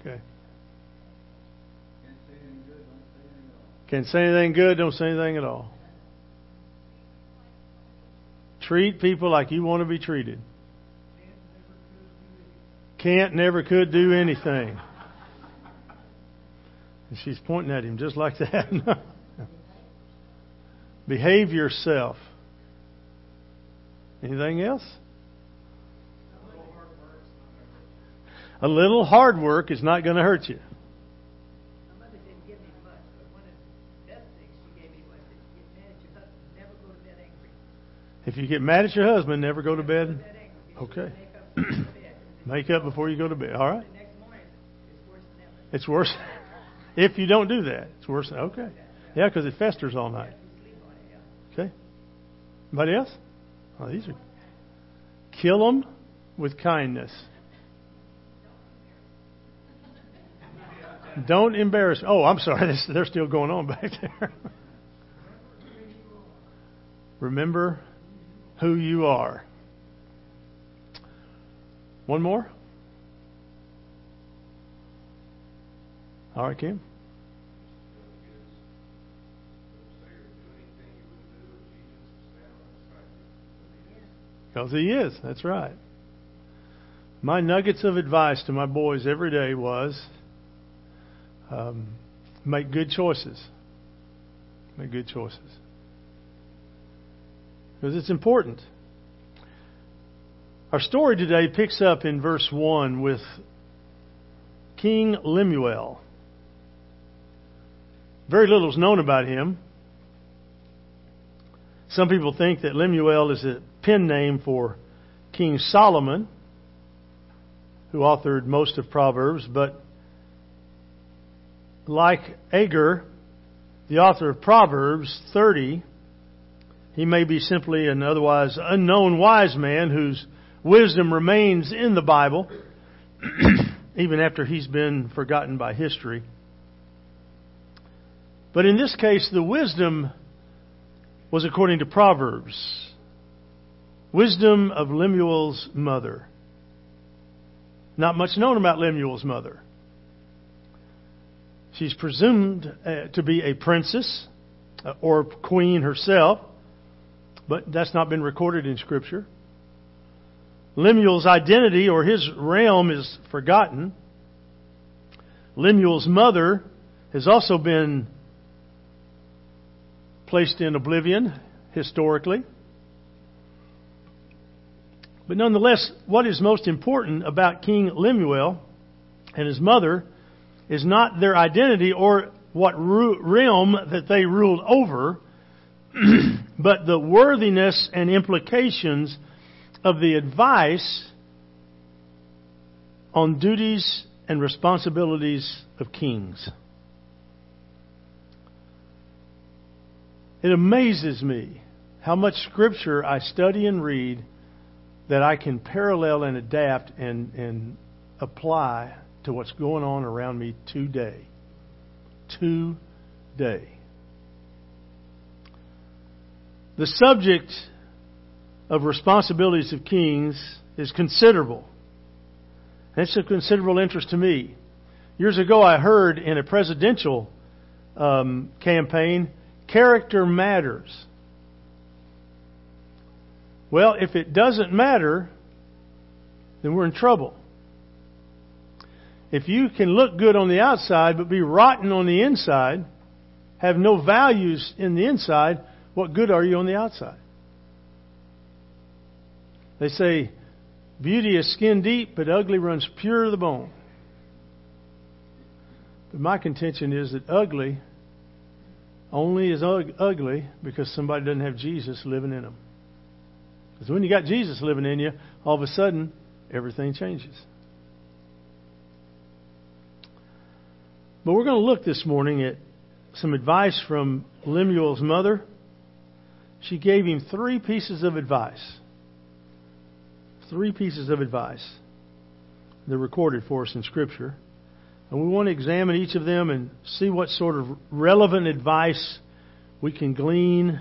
Okay. Can't say anything good, don't say anything at all. Treat people like you want to be treated. Can't, never could do anything. And she's pointing at him just like that. Behave yourself. Anything else? A little hard work is not going to hurt you. My mother didn't give me much, but one of the best things she gave me was that you get mad at your husband, never go to bed angry. If you get mad at your husband, never go to bed. Go to bed angry. Be sure Okay. Make up before you go to bed. Make up before you go to bed. All right. The next morning, it's worse than ever. It's worse if you don't do that. It's worse. Okay. Yeah, because it festers all night. You sleep on it, yeah. Okay. Anybody else? Oh, these are. Kill them with kindness. Don't embarrass. Oh, I'm sorry. They're still going on back there. Remember who you are. One more? All right, Kim. Because he is. That's right. My nuggets of advice to my boys every day was um, make good choices. Make good choices. Because it's important. Our story today picks up in verse 1 with King Lemuel. Very little is known about him. Some people think that Lemuel is a pen name for King Solomon, who authored most of Proverbs, but like Agur, the author of Proverbs 30, he may be simply an otherwise unknown wise man whose wisdom remains in the Bible, even after he's been forgotten by history. But in this case, the wisdom was according to Proverbs. Wisdom of Lemuel's mother. Not much known about Lemuel's mother. She's presumed uh, to be a princess uh, or queen herself, but that's not been recorded in Scripture. Lemuel's identity or his realm is forgotten. Lemuel's mother has also been placed in oblivion historically. But nonetheless, what is most important about King Lemuel and his mother is not their identity or what realm that they ruled over, but the worthiness and implications of the advice on duties and responsibilities of kings. It amazes me how much scripture I study and read that I can parallel and adapt and, and apply to what's going on around me today. Today. The subject of responsibilities of kings is considerable. It's of considerable interest to me. Years ago, I heard in a presidential um, campaign, character matters. Well, if it doesn't matter, then we're in trouble. If you can look good on the outside but be rotten on the inside, have no values in the inside, what good are you on the outside? They say, beauty is skin deep, but ugly runs pure to the bone. But my contention is that ugly only is ugly because somebody doesn't have Jesus living in them. Because when you got Jesus living in you, all of a sudden, everything changes. But we're going to look this morning at some advice from Lemuel's mother. She gave him three pieces of advice. Three pieces of advice. They're recorded for us in Scripture. And we want to examine each of them and see what sort of relevant advice we can glean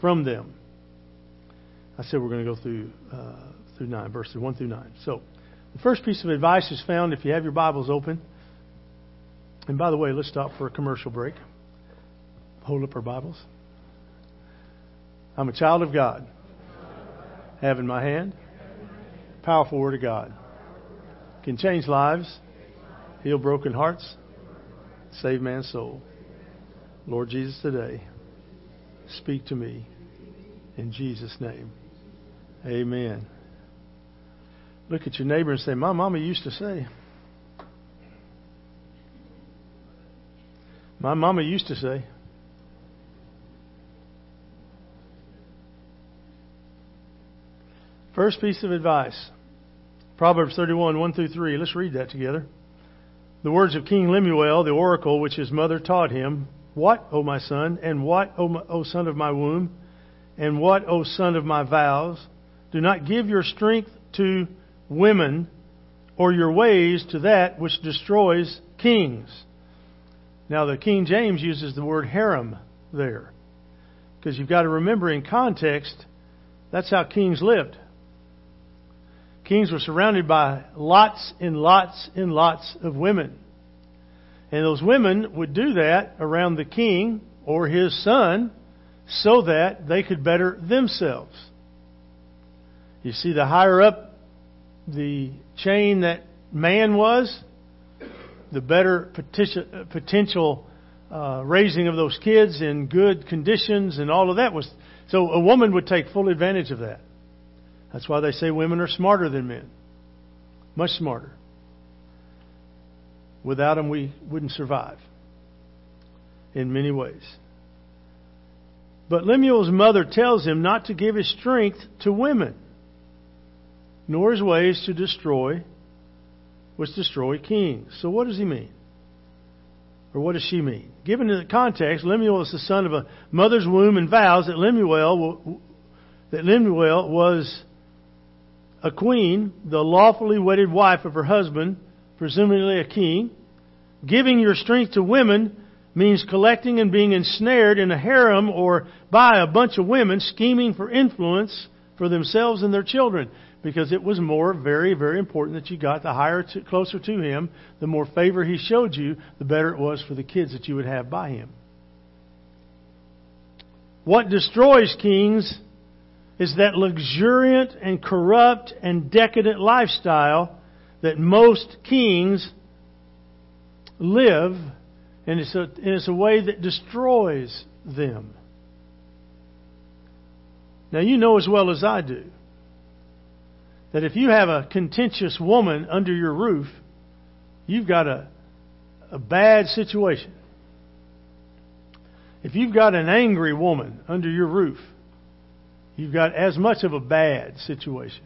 from them. I said we're going to go through uh, through nine, verses one through nine. So, the first piece of advice is found if you have your Bibles open And by the way, let's stop for a commercial break. Hold up our Bibles. I'm a child of God. Have in my hand powerful word of God. Can change lives, heal broken hearts, save man's soul. Lord Jesus, today, speak to me in Jesus' name. Amen. Look at your neighbor and say, My mama used to say. My mama used to say. First piece of advice Proverbs 31, 1 through 3. Let's read that together. The words of King Lemuel, the oracle which his mother taught him What, O my son, and what, O, my, o son of my womb, and what, O son of my vows? Do not give your strength to women, or your ways to that which destroys kings. Now, the King James uses the word harem there. Because you've got to remember in context, that's how kings lived. Kings were surrounded by lots and lots and lots of women. And those women would do that around the king or his son so that they could better themselves. You see, the higher up the chain that man was, the better potential uh, raising of those kids in good conditions and all of that was. So a woman would take full advantage of that. That's why they say women are smarter than men. Much smarter. Without them, we wouldn't survive in many ways. But Lemuel's mother tells him not to give his strength to women, nor his ways to destroy, which destroy kings. So what does he mean? Or what does she mean? Given the context, Lemuel is the son of a mother's womb and vows that Lemuel, that Lemuel was a queen, the lawfully wedded wife of her husband, presumably a king. Giving your strength to women means collecting and being ensnared in a harem or by a bunch of women scheming for influence for themselves and their children. Because it was more, very, very important that you got the higher, to, closer to him, the more favor he showed you, the better it was for the kids that you would have by him. What destroys kings is that luxuriant and corrupt and decadent lifestyle that most kings live, and it's a, and it's a way that destroys them. Now, you know as well as I do that if you have a contentious woman under your roof, you've got a, a bad situation. If you've got an angry woman under your roof, you've got as much of a bad situation.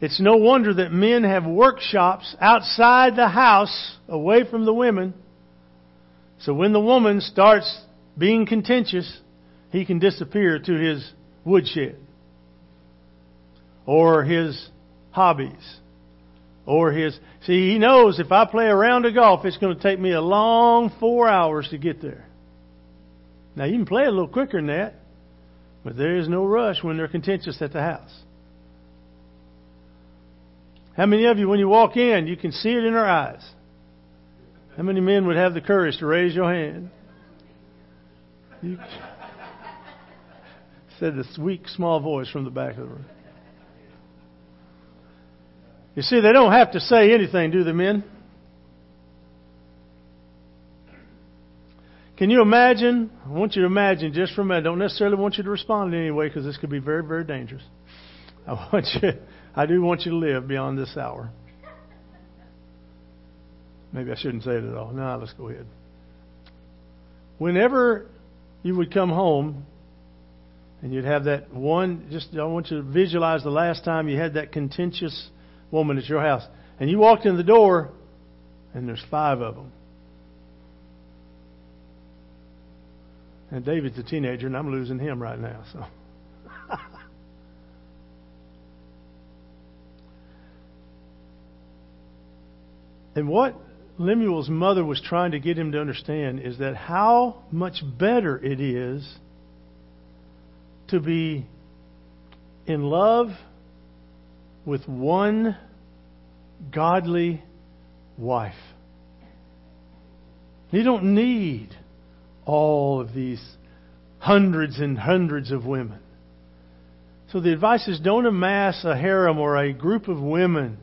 It's no wonder that men have workshops outside the house, away from the women. So when the woman starts being contentious, he can disappear to his woodshed or his hobbies or his. See, he knows if I play a round of golf, it's going to take me a long four hours to get there. Now, you can play a little quicker than that. But there is no rush when they're contentious at the house. How many of you, when you walk in, you can see it in their eyes? How many men would have the courage to raise your hand? You said this weak, small voice from the back of the room. You see, they don't have to say anything, do the men? Can you imagine? I want you to imagine just for a minute. I don't necessarily want you to respond in any way because this could be very, very dangerous. I want you, I do want you to live beyond this hour. Maybe I shouldn't say it at all. No, let's go ahead. Whenever you would come home and you'd have that one, just I want you to visualize the last time you had that contentious woman at your house. And you walked in the door and there's five of them. And David's a teenager, and I'm losing him right now. So. and what Lemuel's mother was trying to get him to understand is that how much better it is to be in love with one godly wife. You don't need all of these hundreds and hundreds of women. So the advice is don't amass a harem or a group of women.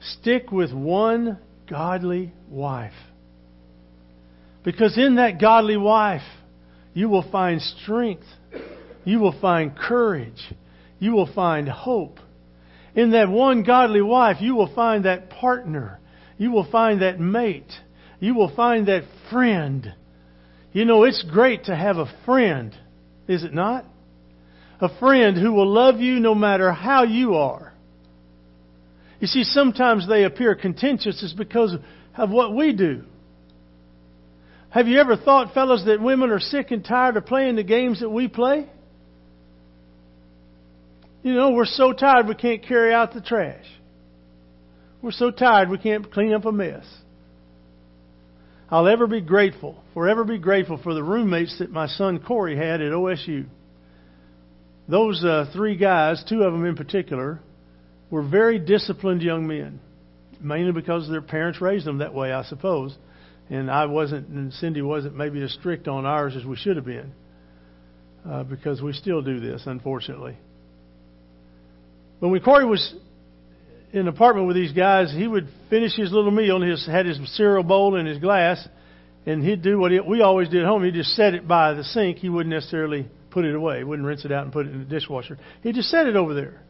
Stick with one godly wife. Because in that godly wife, you will find strength. You will find courage. You will find hope. In that one godly wife, you will find that partner. You will find that mate. You will find that friend. You know, it's great to have a friend, is it not? A friend who will love you no matter how you are. You see, sometimes they appear contentious is because of what we do. Have you ever thought, fellas, that women are sick and tired of playing the games that we play? You know, we're so tired we can't carry out the trash. We're so tired we can't clean up a mess. I'll ever be grateful, forever be grateful for the roommates that my son Corey had at OSU. Those uh, three guys, two of them in particular, were very disciplined young men, mainly because their parents raised them that way, I suppose. And I wasn't, and Cindy wasn't maybe as strict on ours as we should have been, uh, because we still do this, unfortunately. When Corey was in an apartment with these guys, he would finish his little meal and he had his cereal bowl in his glass, and he'd do what he, we always did at home. He'd just set it by the sink. He wouldn't necessarily put it away. He wouldn't rinse it out and put it in the dishwasher. He just set it over there.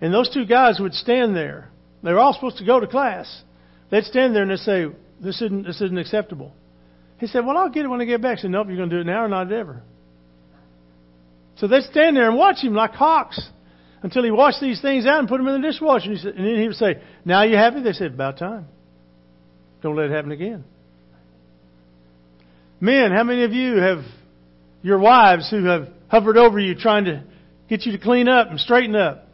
And those two guys would stand there. They were all supposed to go to class. They'd stand there and they'd say, "This isn't this isn't acceptable." He said, "Well, I'll get it when I get back." I said, "Nope, you're going to do it now or not ever." So they'd stand there and watch him like hawks until he washed these things out and put them in the dishwasher. And, said, and then he would say, Now you happy? They said, About time. Don't let it happen again. Men, how many of you have your wives who have hovered over you trying to get you to clean up and straighten up?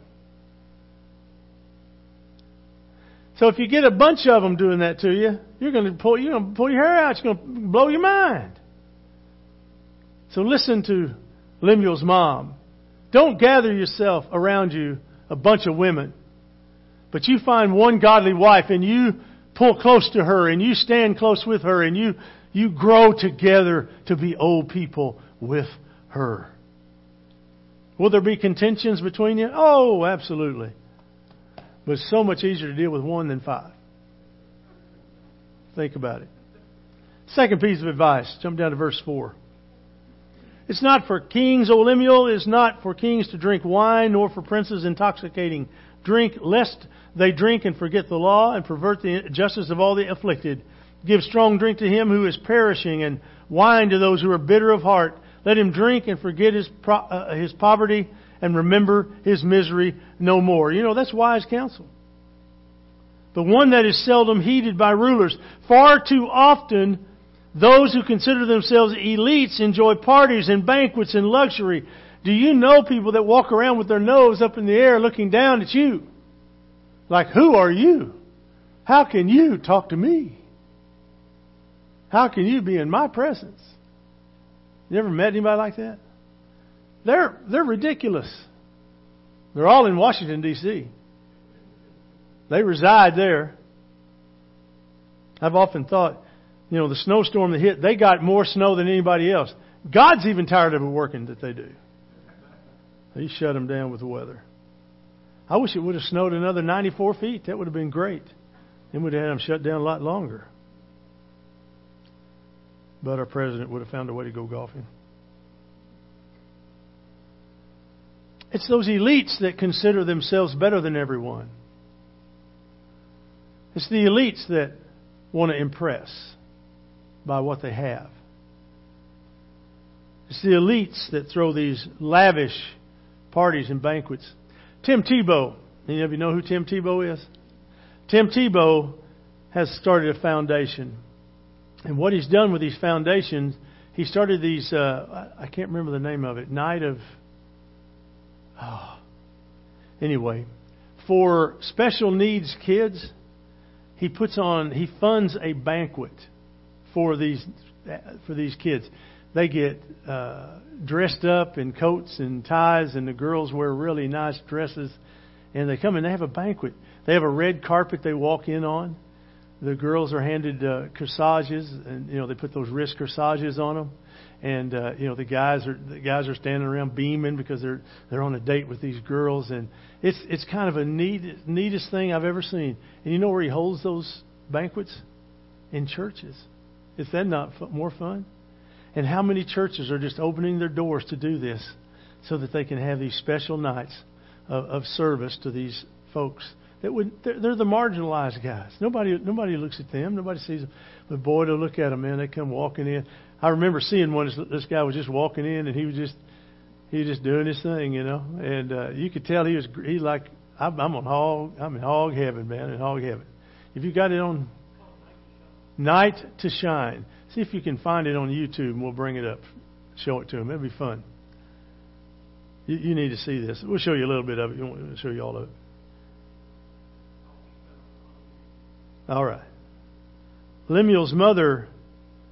So if you get a bunch of them doing that to you, you're going to pull, you're going to pull your hair out. It's going to blow your mind. So listen to Lemuel's mom. Don't gather yourself around you a bunch of women, but you find one godly wife and you pull close to her and you stand close with her and you, you grow together to be old people with her. Will there be contentions between you? Oh, absolutely. But it's so much easier to deal with one than five. Think about it. Second piece of advice. Jump down to verse 4. It's not for kings, O Lemuel, it is not for kings to drink wine, nor for princes intoxicating drink, lest they drink and forget the law and pervert the justice of all the afflicted. Give strong drink to him who is perishing, and wine to those who are bitter of heart. Let him drink and forget his, uh, his poverty and remember his misery no more. You know, that's wise counsel. But one that is seldom heeded by rulers. Far too often, those who consider themselves elites enjoy parties and banquets and luxury. Do you know people that walk around with their nose up in the air looking down at you? Like, who are you? How can you talk to me? How can you be in my presence? You ever met anybody like that? They're, they're ridiculous. They're all in Washington, D.C. They reside there. I've often thought, you know, the snowstorm that hit, they got more snow than anybody else. God's even tired of the working that they do. He shut them down with the weather. I wish it would have snowed another 94 feet. That would have been great. Then we'd have had them shut down a lot longer. But our president would have found a way to go golfing. It's those elites that consider themselves better than everyone. It's the elites that want to impress by what they have. It's the elites that throw these lavish parties and banquets. Tim Tebow, any of you know who Tim Tebow is? Tim Tebow has started a foundation. And what he's done with these foundations, he started these, uh, I can't remember the name of it, Night of, oh, anyway, for special needs kids, he puts on, he funds a banquet for these for these kids. They get uh, dressed up in coats and ties, and the girls wear really nice dresses. And they come and they have a banquet. They have a red carpet they walk in on. the girls are handed uh, corsages, and you know they put those wrist corsages on them, and uh, you know the guys are the guys are standing around beaming because they're they're on a date with these girls, and it's it's kind of a neat neatest thing I've ever seen. And you know where he holds those banquets? In churches. Is that not more fun? And how many churches are just opening their doors to do this so that they can have these special nights of, of service to these folks that would they're, they're the marginalized guys. Nobody nobody looks at them. Nobody sees them. But boy, to look at them, man, they come walking in. I remember seeing one. This guy was just walking in, and he was just he was just doing his thing, you know. And uh, you could tell he was he like I'm, I'm on hog I'm in hog heaven, man, in hog heaven. If you got it on Night to Shine, see if you can find it on YouTube, and we'll bring it up, show it to them. It'll be fun. You, you need to see this. We'll show you a little bit of it. We'll show you all of it. All right. Lemuel's mother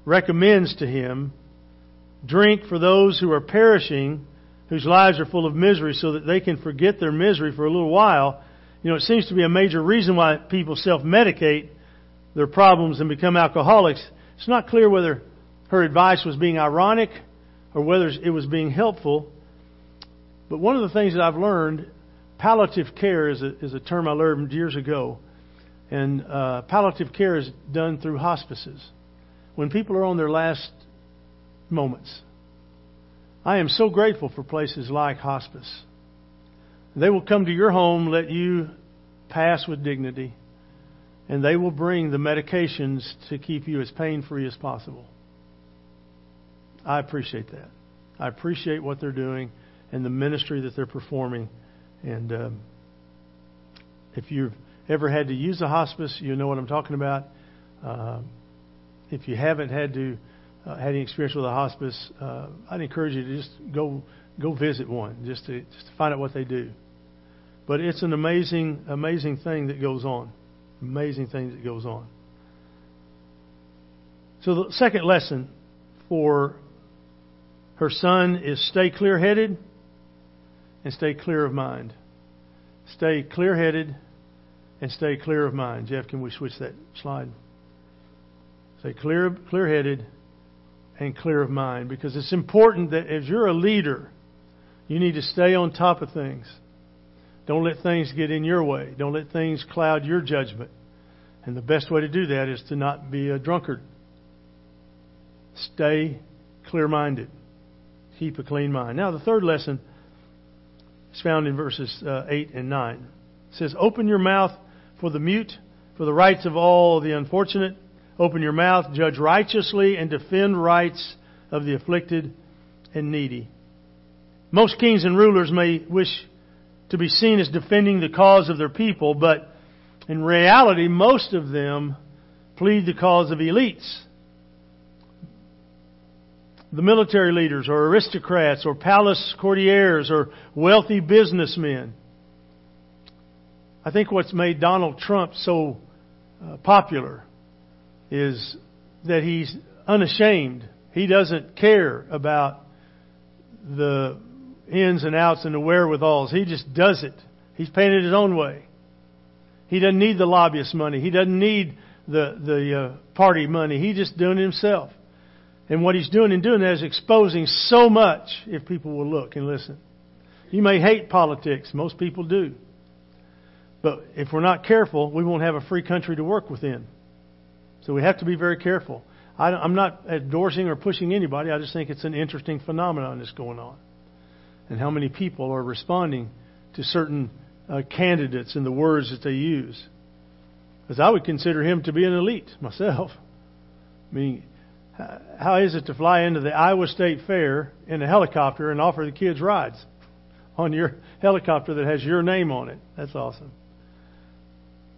recommends to him drink for those who are perishing, whose lives are full of misery, so that they can forget their misery for a little while. You know, it seems to be a major reason why people self medicate their problems and become alcoholics. It's not clear whether her advice was being ironic or whether it was being helpful. But one of the things that I've learned, palliative care is a, is a term I learned years ago. And uh, palliative care is done through hospices. When people are on their last moments, I am so grateful for places like hospice. They will come to your home, let you pass with dignity, and they will bring the medications to keep you as pain free as possible. I appreciate that. I appreciate what they're doing and the ministry that they're performing. And um, if you've ever had to use a hospice, you know what I'm talking about. Uh, if you haven't had to uh, had any experience with a hospice, uh, I'd encourage you to just go go visit one, just to just to find out what they do. But it's an amazing amazing thing that goes on, amazing things that goes on. So the second lesson for her son is stay clear headed and stay clear of mind. Stay clear headed and stay clear of mind. Jeff, can we switch that slide? Stay clear, clear-headed and clear of mind because it's important that as you're a leader, you need to stay on top of things. Don't let things get in your way. Don't let things cloud your judgment. And the best way to do that is to not be a drunkard. Stay clear-minded. Keep a clean mind. Now, the third lesson is found in verses uh, 8 and 9. It says, Open your mouth for the mute, for the rights of all the unfortunate. Open your mouth, judge righteously, and defend rights of the afflicted and needy. Most kings and rulers may wish to be seen as defending the cause of their people, but in reality, most of them plead the cause of elites. The military leaders, or aristocrats, or palace courtiers, or wealthy businessmen. I think what's made Donald Trump so uh, popular is that he's unashamed. He doesn't care about the ins and outs and the wherewithals. He just does it. He's paying it his own way. He doesn't need the lobbyist money. He doesn't need the the uh, party money. He's just doing it himself. And what he's doing in doing that is exposing so much if people will look and listen. You may hate politics. Most people do. But if we're not careful, we won't have a free country to work within. So we have to be very careful. I, am not endorsing or pushing anybody. I just think it's an interesting phenomenon that's going on. And how many people are responding to certain uh, candidates and the words that they use. Because I would consider him to be an elite myself. I mean, how is it to fly into the Iowa State Fair in a helicopter and offer the kids rides on your helicopter that has your name on it? That's awesome.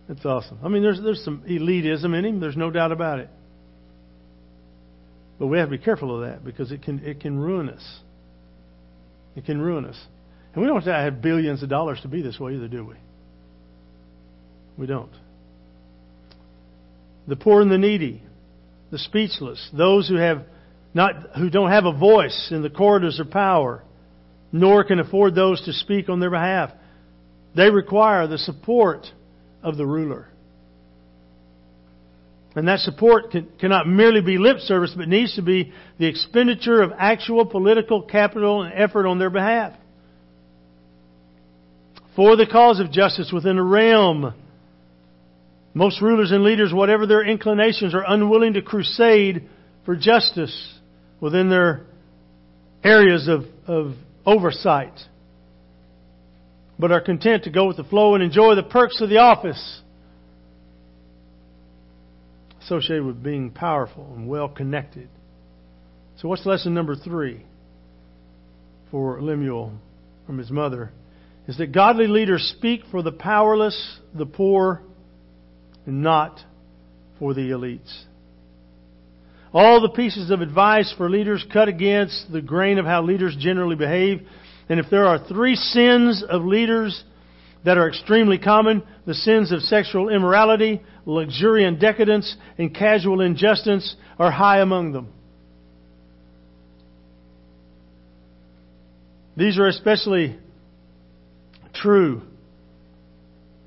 That's awesome. I mean, there's there's some elitism in him. There's no doubt about it. But we have to be careful of that because it can it can ruin us. It can ruin us. And we don't have billions of dollars to be this way either, do we? We don't. The poor and the needy, the speechless, those who have not who don't have a voice in the corridors of power, nor can afford those to speak on their behalf. They require the support of the ruler. And that support can, cannot merely be lip service, but needs to be the expenditure of actual political capital and effort on their behalf. For the cause of justice within a realm. Most rulers and leaders, whatever their inclinations, are unwilling to crusade for justice within their areas of, of oversight, but are content to go with the flow and enjoy the perks of the office associated with being powerful and well connected. So, what's lesson number three for Lemuel from his mother? Is that godly leaders speak for the powerless, the poor, and not for the elites. All the pieces of advice for leaders cut against the grain of how leaders generally behave. And if there are three sins of leaders that are extremely common the sins of sexual immorality, luxuriant decadence, and casual injustice are high among them. These are especially true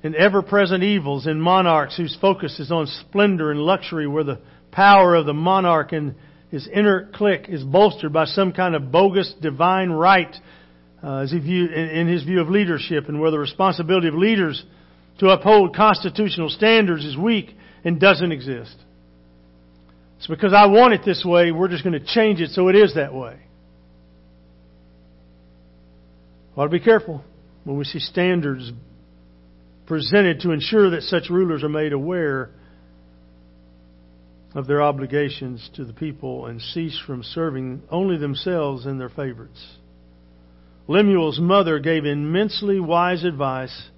in ever present evils in monarchs whose focus is on splendor and luxury, where the power of the monarch and his inner clique is bolstered by some kind of bogus divine right uh, as he view, in, in his view of leadership, and where the responsibility of leaders to uphold constitutional standards is weak and doesn't exist. It's because I want it this way, we're just going to change it so it is that way. We ought to be careful when we see standards presented to ensure that such rulers are made aware of their obligations to the people and cease from serving only themselves and their favorites. Lemuel's mother gave immensely wise advice,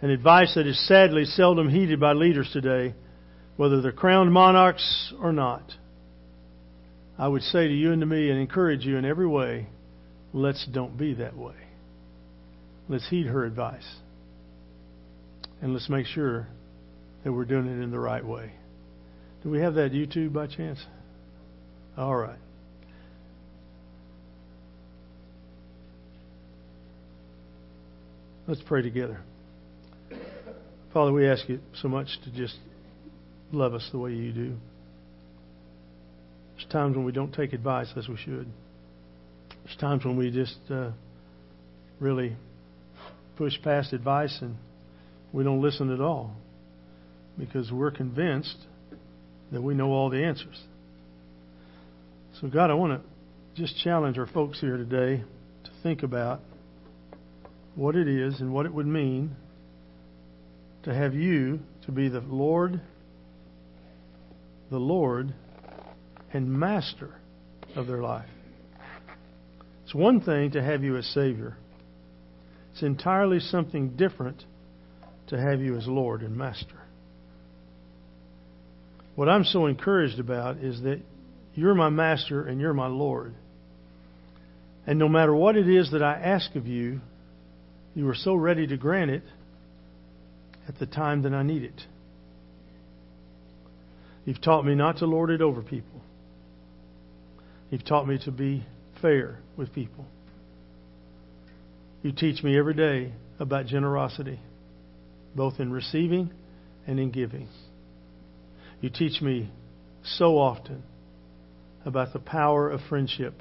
and advice that is sadly seldom heeded by leaders today, whether they're crowned monarchs or not. I would say to you and to me and encourage you in every way, let's don't be that way. Let's heed her advice. And let's make sure that we're doing it in the right way. Do we have that YouTube by chance? All right. Let's pray together. Father, we ask you so much to just love us the way you do. There's times when we don't take advice as we should. There's times when we just uh, really push past advice and we don't listen at all because we're convinced that we know all the answers. So, God, I want to just challenge our folks here today to think about what it is and what it would mean to have you to be the Lord, the Lord, and Master of their life. It's one thing to have you as Savior. It's entirely something different to have you as Lord and Master. What I'm so encouraged about is that you're my Master and you're my Lord. And no matter what it is that I ask of you, you are so ready to grant it at the time that I need it. You've taught me not to lord it over people. You've taught me to be fair with people. You teach me every day about generosity, both in receiving and in giving. You teach me so often about the power of friendship.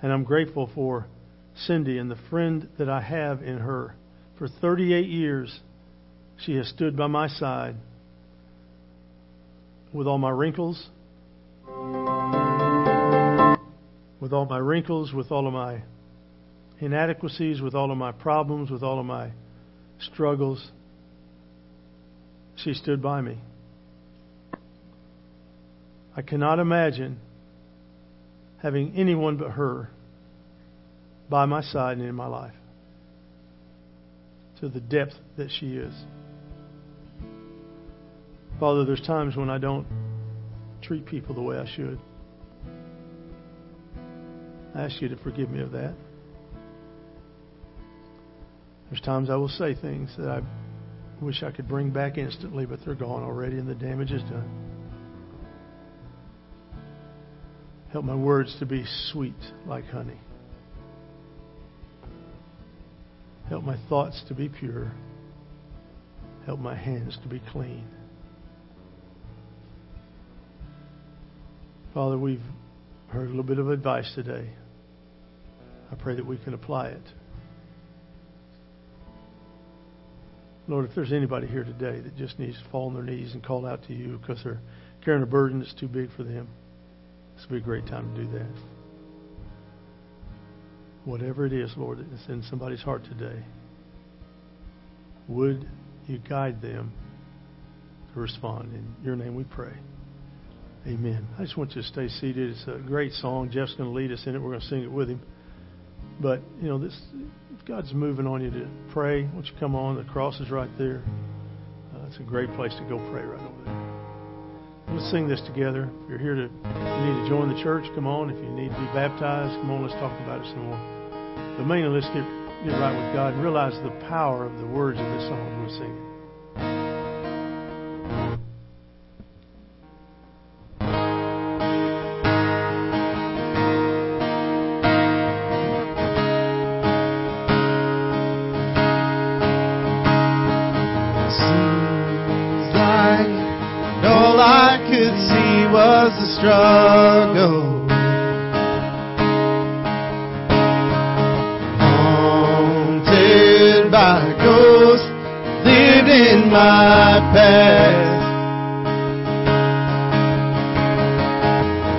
And I'm grateful for Cindy and the friend that I have in her. For 38 years, she has stood by my side with all my wrinkles, with all my wrinkles, with all of my inadequacies, with all of my problems, with all of my struggles. She stood by me. I cannot imagine having anyone but her by my side and in my life to the depth that she is. Father, there's times when I don't treat people the way I should. I ask you to forgive me of that. There's times I will say things that I wish I could bring back instantly, but they're gone already and the damage is done. Help my words to be sweet like honey. Help my thoughts to be pure. Help my hands to be clean. Father, we've heard a little bit of advice today. I pray that we can apply it. Lord, if there's anybody here today that just needs to fall on their knees and call out to you because they're carrying a burden that's too big for them, this would be a great time to do that. Whatever it is, Lord, that's in somebody's heart today, would you guide them to respond? In your name we pray. Amen. I just want you to stay seated. It's a great song. Jeff's going to lead us in it. We're going to sing it with him. But, you know, this God's moving on you to pray, won't you come on? The cross is right there. Uh, it's a great place to go pray right over there. Let's sing this together. If you're here to you need to join the church, come on. If you need to be baptized, come on, let's talk about it some more. But mainly, let's get, get right with God and realize the power of the words of this song we're singing. By ghosts, lived in my past.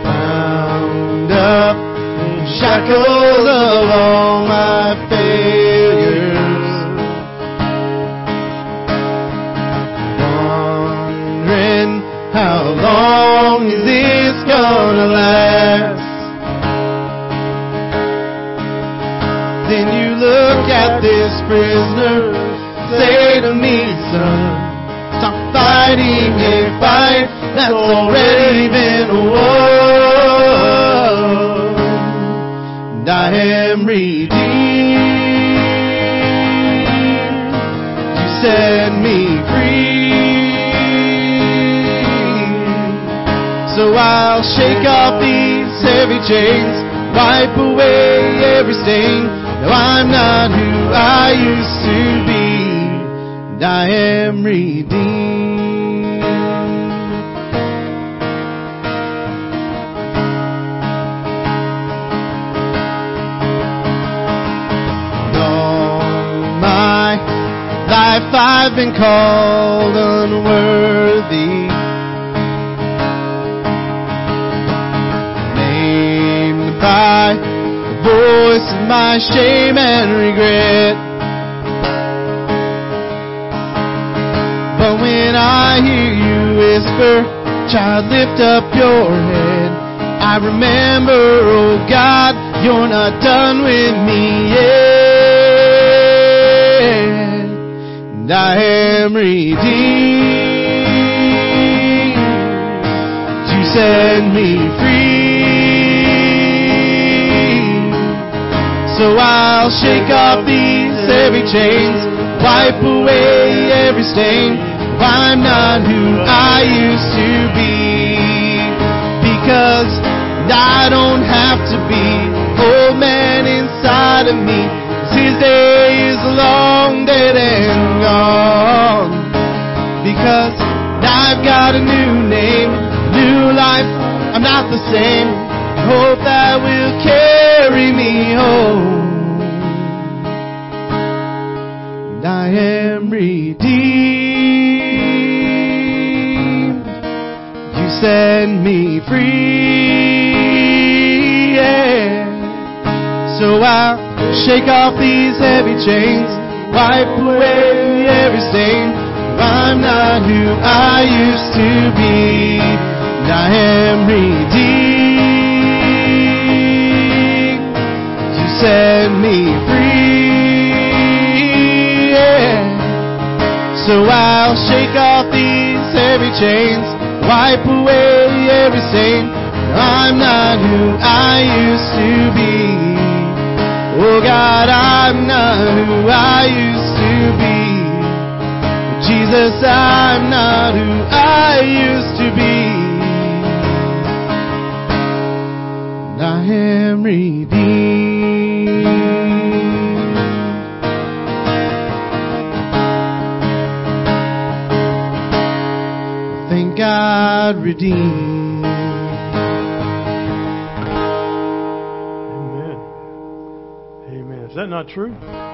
Bound up in shackles prisoner, say to me, son, stop fighting a fight that's already been won. And I am redeemed. You set me free. So I'll shake off these heavy chains, wipe away every stain. No, I'm not who I used to be, and I am redeemed. All my life I've been called unworthy. My shame and regret. But when I hear you whisper, child, lift up your head. I remember, oh God, you're not done with me yet. And I am redeemed. You set me free. So I'll shake off these heavy chains, wipe away every stain. I'm not who I used to be. Because I don't have to be old man inside of me. his day is long dead and gone. Because I've got a new name, new life. I'm not the same. Hope that will carry me home. Me free. Yeah. So I'll shake off these heavy chains, wipe away every stain. I'm not who I used to be. And I am redeemed. You set me free. Yeah. So I'll shake off these heavy chains, wipe away every. I'm not who I used to be. Oh God, I'm not who I used to be. Jesus, I'm not who I used to be. And I am redeemed. Thank God redeemed. That not true?